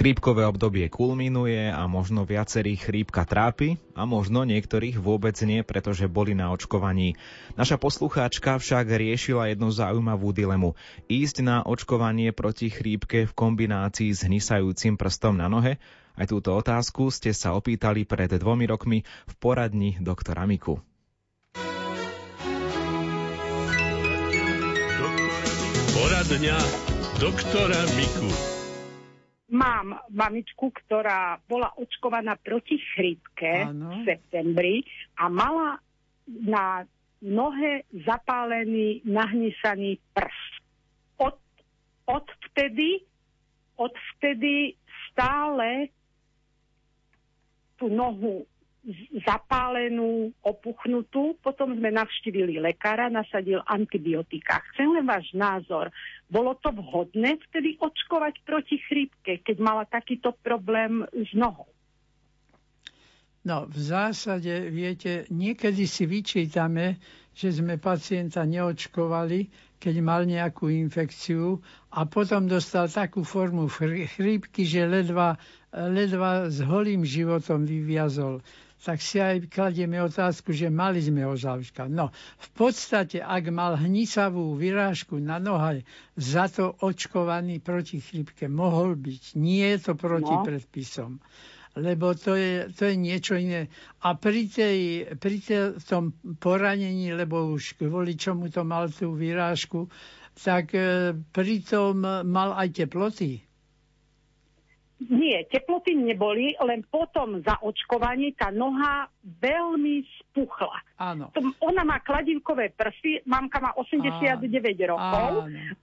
Chrípkové obdobie kulminuje a možno viacerých chrípka trápi a možno niektorých vôbec nie, pretože boli na očkovaní. Naša poslucháčka však riešila jednu zaujímavú dilemu. Ísť na očkovanie proti chrípke v kombinácii s hnisajúcim prstom na nohe? Aj túto otázku ste sa opýtali pred dvomi rokmi v poradni doktora Miku. Poradňa doktora Miku. Mám mamičku, ktorá bola očkovaná proti chrípke v septembri a mala na nohe zapálený, nahnisaný prst. Od, odvtedy, odvtedy stále tú nohu zapálenú, opuchnutú. Potom sme navštívili lekára, nasadil antibiotika. Chcem len váš názor. Bolo to vhodné vtedy očkovať proti chrípke, keď mala takýto problém s nohou? No, v zásade, viete, niekedy si vyčítame, že sme pacienta neočkovali, keď mal nejakú infekciu a potom dostal takú formu chrípky, že ledva, ledva s holým životom vyviazol tak si aj kladieme otázku, že mali sme ho zaočkať. No, v podstate, ak mal hnisavú vyrážku na nohe, za to očkovaný proti chrypke mohol byť. Nie je to proti no. predpisom lebo to je, to je niečo iné. A pri, tej, pri tej, tom poranení, lebo už kvôli čomu to mal tú vyrážku, tak e, pritom mal aj teploty. Nie, teploty neboli, len potom za očkovanie tá noha veľmi spuchla. Áno. Ona má kladivkové prsty, mamka má 89 Áno. rokov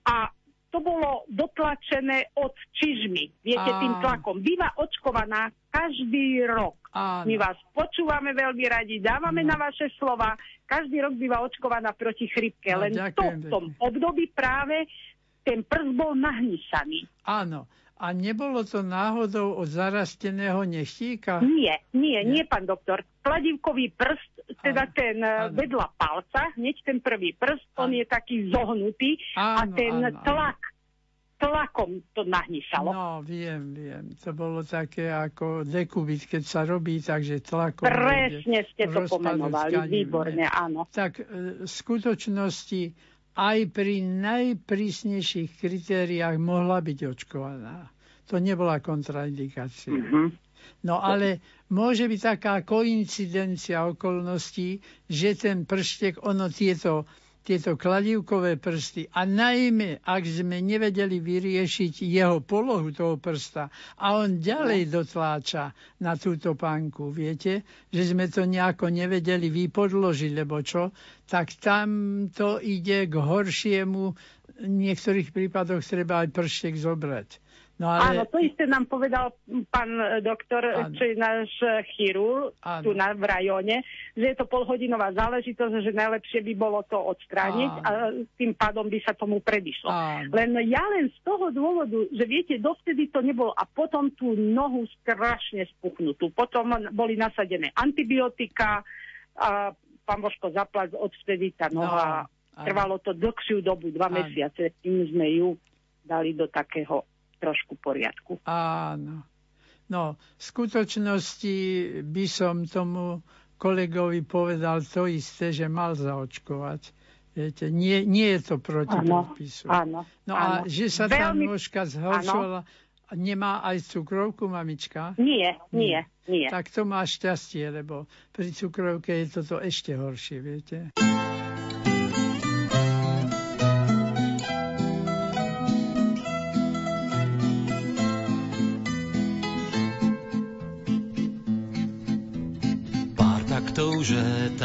a to bolo dotlačené od čižmy, viete, Áno. tým tlakom. Býva očkovaná každý rok. Áno. My vás počúvame veľmi radi, dávame no. na vaše slova. Každý rok býva očkovaná proti chrypke, no, len to v tom období práve ten prst bol nahnisaný. Áno. A nebolo to náhodou od zarasteného nechtíka? Nie, nie, nie, pán doktor. Kladivkový prst, teda ano, ten. Eh, vedľa palca, hneď ten prvý prst, ano. on je taký zohnutý ano, a ten ano, tlak, tlakom to nahnisalo. No, viem, viem. To bolo také ako dekubit, keď sa robí, takže tlakom... Presne ste to pomenovali, výborne, áno. Tak eh, v skutočnosti aj pri najprísnejších kritériách mohla byť očkovaná. To nebola kontraindikácia. Mm-hmm. No ale môže byť taká koincidencia okolností, že ten prštek, ono tieto tieto kladívkové prsty a najmä, ak sme nevedeli vyriešiť jeho polohu toho prsta a on ďalej dotláča na túto pánku, viete, že sme to nejako nevedeli vypodložiť, lebo čo, tak tam to ide k horšiemu, v niektorých prípadoch treba aj prštek zobrať. No ale... Áno, to isté nám povedal pán e, doktor, Áno. čo je náš e, chirurg tu na, v rajone, že je to polhodinová záležitosť, že najlepšie by bolo to odstrániť Áno. a tým pádom by sa tomu predišlo. Áno. Len ja len z toho dôvodu, že viete, dovtedy to nebolo a potom tú nohu strašne spuchnutú. Potom boli nasadené antibiotika a pán Božko zaplať odvtedy tá noha. No. Trvalo to dlhšiu dobu, dva Áno. mesiace, tým sme ju dali do takého trošku poriadku. Áno. No, v skutočnosti by som tomu kolegovi povedal to isté, že mal zaočkovať. Viete, nie, nie je to proti áno, predpisu. Áno, no áno. a že sa tá Veľmi... nôžka zhoršovala, nemá aj cukrovku, mamička? Nie, nie, nie. Tak to má šťastie, lebo pri cukrovke je toto ešte horšie, viete.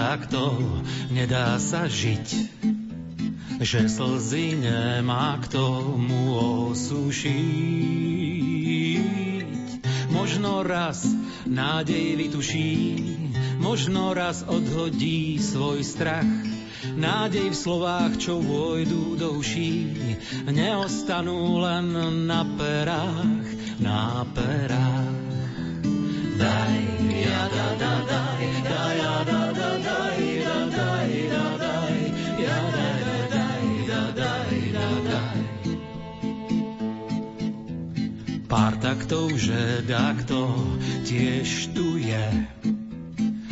Takto nedá sa žiť. Že slzy nemá k tomu osušiť. Možno raz nádej vytuší, možno raz odhodí svoj strach. Nádej v slovách, čo vojdu do uší, neostanú len na perách, na perách. Daj, ja, da, da, daj, Pár istotou, že takto tiež tu je.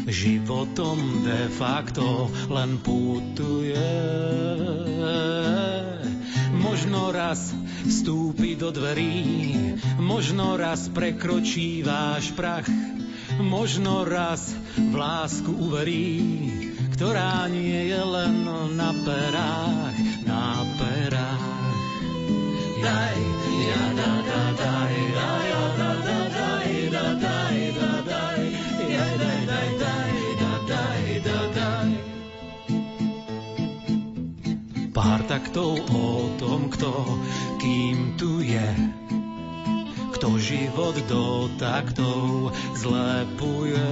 Životom de facto len putuje. Možno raz vstúpi do dverí, možno raz prekročí váš prach, možno raz v lásku uverí, ktorá nie je len na perách, na perách. Pár taktov o tom, kto kým tu je, kto život do taktov zlepuje.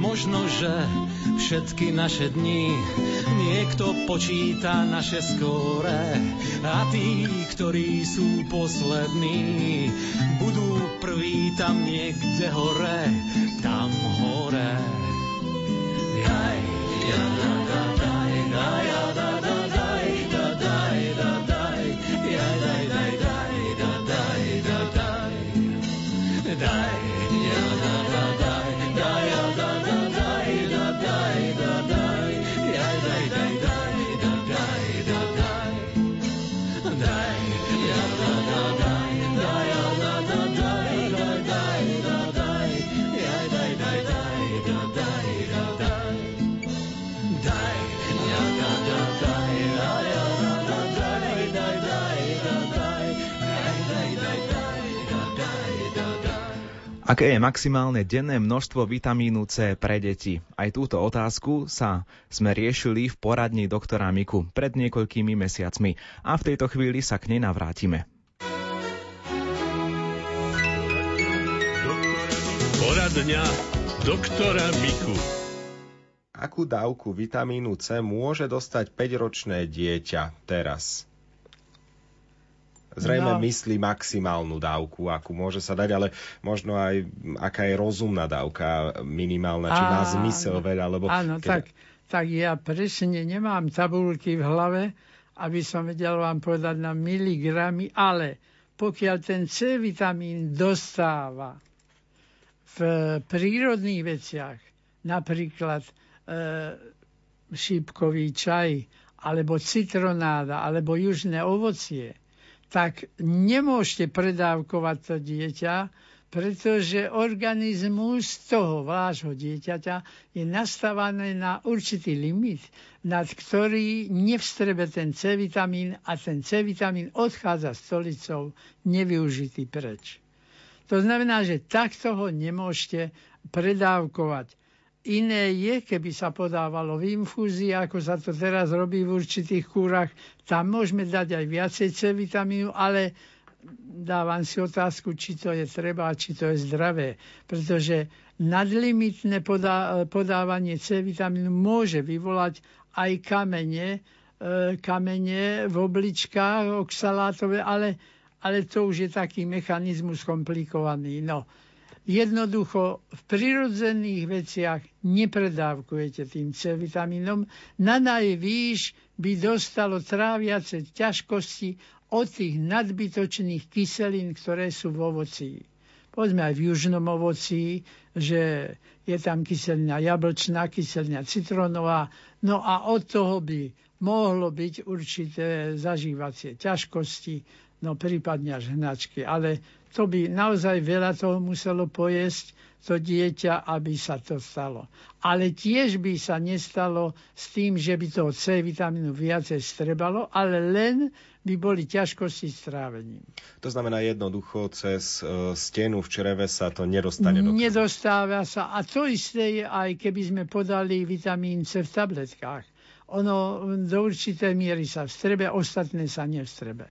Možno, že všetky naše dni niekto počíta naše skóre a tí, ktorí sú poslední, budú prví tam niekde hore, tam hore. Aké je maximálne denné množstvo vitamínu C pre deti? Aj túto otázku sa sme riešili v poradni doktora Miku pred niekoľkými mesiacmi a v tejto chvíli sa k nej navrátime. Poradňa doktora Miku. Akú dávku vitamínu C môže dostať 5-ročné dieťa teraz? Zrejme No. myslí maximálnu dávku, akú môže sa dať, ale možno aj aká je rozumná dávka, minimálna, či má zmysel veľa, lebo Áno, keď- tak, tak ja presne nemám tabulky v hlave, aby som vedel vám povedať na miligramy, ale pokiaľ ten C vitamín dostáva v prírodných veciach, napríklad e, šípkový čaj, alebo citronáda, alebo južné ovocie, tak nemôžete predávkovať to dieťa, pretože organizmus toho vášho dieťaťa je nastavený na určitý limit, nad ktorý nevstrebe ten C vitamín a ten C vitamín odchádza stolicou nevyužitý preč. To znamená, že takto ho nemôžete predávkovať. Iné je, keby sa podávalo v infúzii, ako sa to teraz robí v určitých kúrach. Tam môžeme dať aj viacej C vitamínu, ale dávam si otázku, či to je treba, či to je zdravé. Pretože nadlimitné podá, podávanie C vitamínu môže vyvolať aj kamene, e, kamene v obličkách oxalátové, ale, ale to už je taký mechanizmus komplikovaný. No, jednoducho v prirodzených veciach nepredávkujete tým C vitamínom. Na najvýš by dostalo tráviace ťažkosti od tých nadbytočných kyselín, ktoré sú v ovoci. Poďme aj v južnom ovoci, že je tam kyselina jablčná, kyselina citronová, no a od toho by mohlo byť určité zažívacie ťažkosti, no prípadne až hnačky. Ale to by naozaj veľa toho muselo pojesť to dieťa, aby sa to stalo. Ale tiež by sa nestalo s tým, že by toho C vitamínu viacej strebalo, ale len by boli ťažkosti s trávením. To znamená jednoducho cez e, stenu v čreve sa to nedostane do krvi. Nedostáva sa. A to isté je aj keby sme podali vitamín C v tabletkách. Ono do určitej miery sa vstrebe, ostatné sa nevstrebe.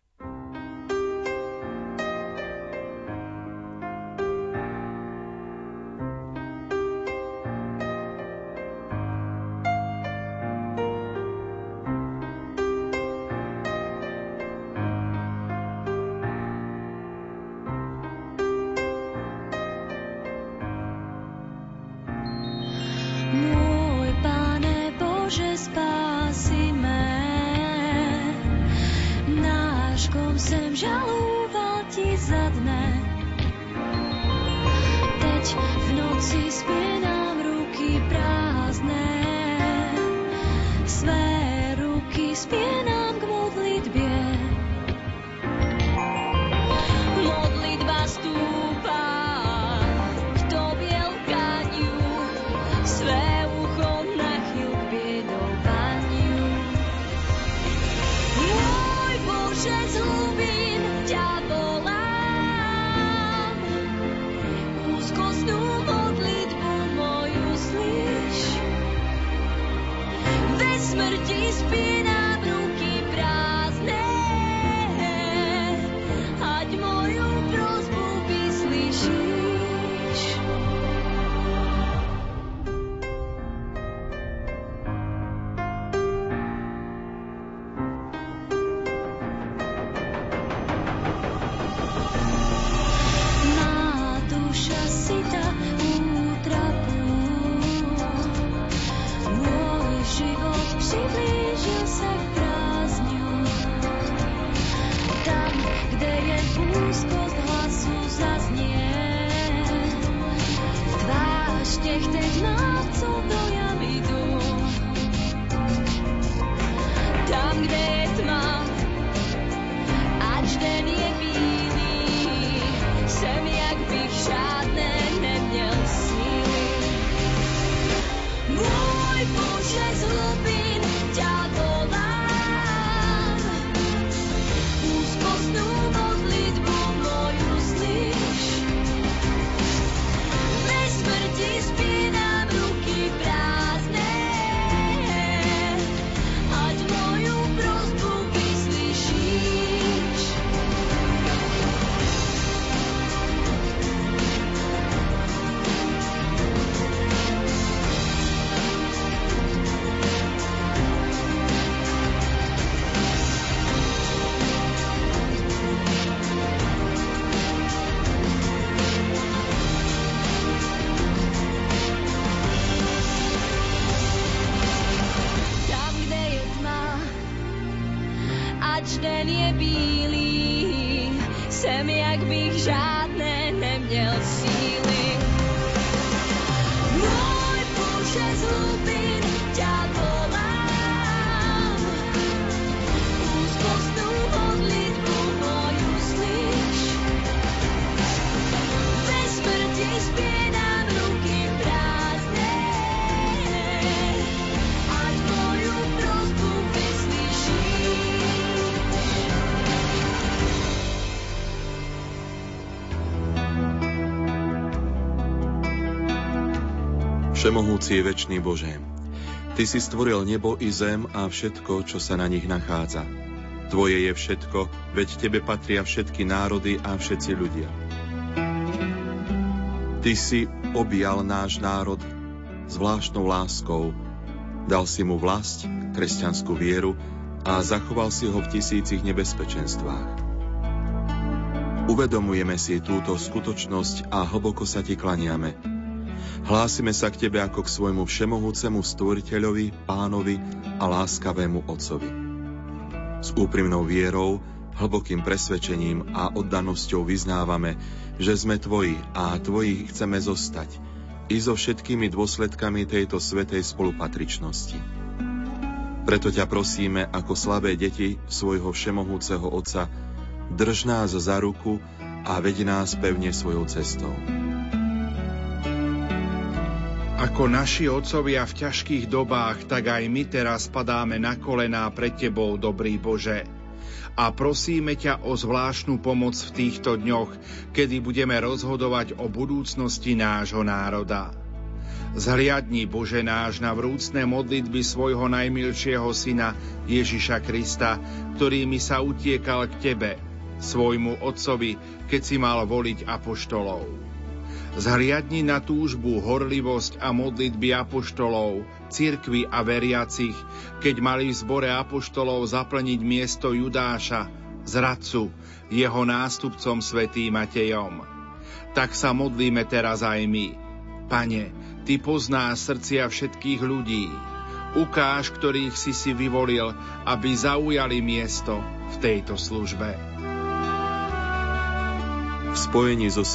speak. else. Všemohúci je väčší Bože. Ty si stvoril nebo i zem a všetko, čo sa na nich nachádza. Tvoje je všetko, veď Tebe patria všetky národy a všetci ľudia. Ty si objal náš národ zvláštnou láskou, dal si mu vlast, kresťanskú vieru a zachoval si ho v tisícich nebezpečenstvách. Uvedomujeme si túto skutočnosť a hlboko sa ti klaniame Hlásime sa k Tebe ako k svojmu všemohúcemu stvoriteľovi, pánovi a láskavému Otcovi. S úprimnou vierou, hlbokým presvedčením a oddanosťou vyznávame, že sme Tvoji a Tvoji chceme zostať, i so všetkými dôsledkami tejto svetej spolupatričnosti. Preto ťa prosíme ako slabé deti svojho všemohúceho Otca, drž nás za ruku a veď nás pevne svojou cestou. Ako naši otcovia v ťažkých dobách, tak aj my teraz padáme na kolená pred Tebou, dobrý Bože. A prosíme ťa o zvláštnu pomoc v týchto dňoch, kedy budeme rozhodovať o budúcnosti nášho národa. Zhliadni, Bože náš, na vrúcne modlitby svojho najmilšieho syna Ježiša Krista, ktorými sa utiekal k Tebe, svojmu Otcovi, keď si mal voliť apoštolov. Zhliadni na túžbu, horlivosť a modlitby apoštolov, cirkvy a veriacich, keď mali v zbore apoštolov zaplniť miesto Judáša, zradcu, jeho nástupcom svätým Matejom. Tak sa modlíme teraz aj my. Pane, Ty poznáš srdcia všetkých ľudí. Ukáž, ktorých si si vyvolil, aby zaujali miesto v tejto službe. V spojení so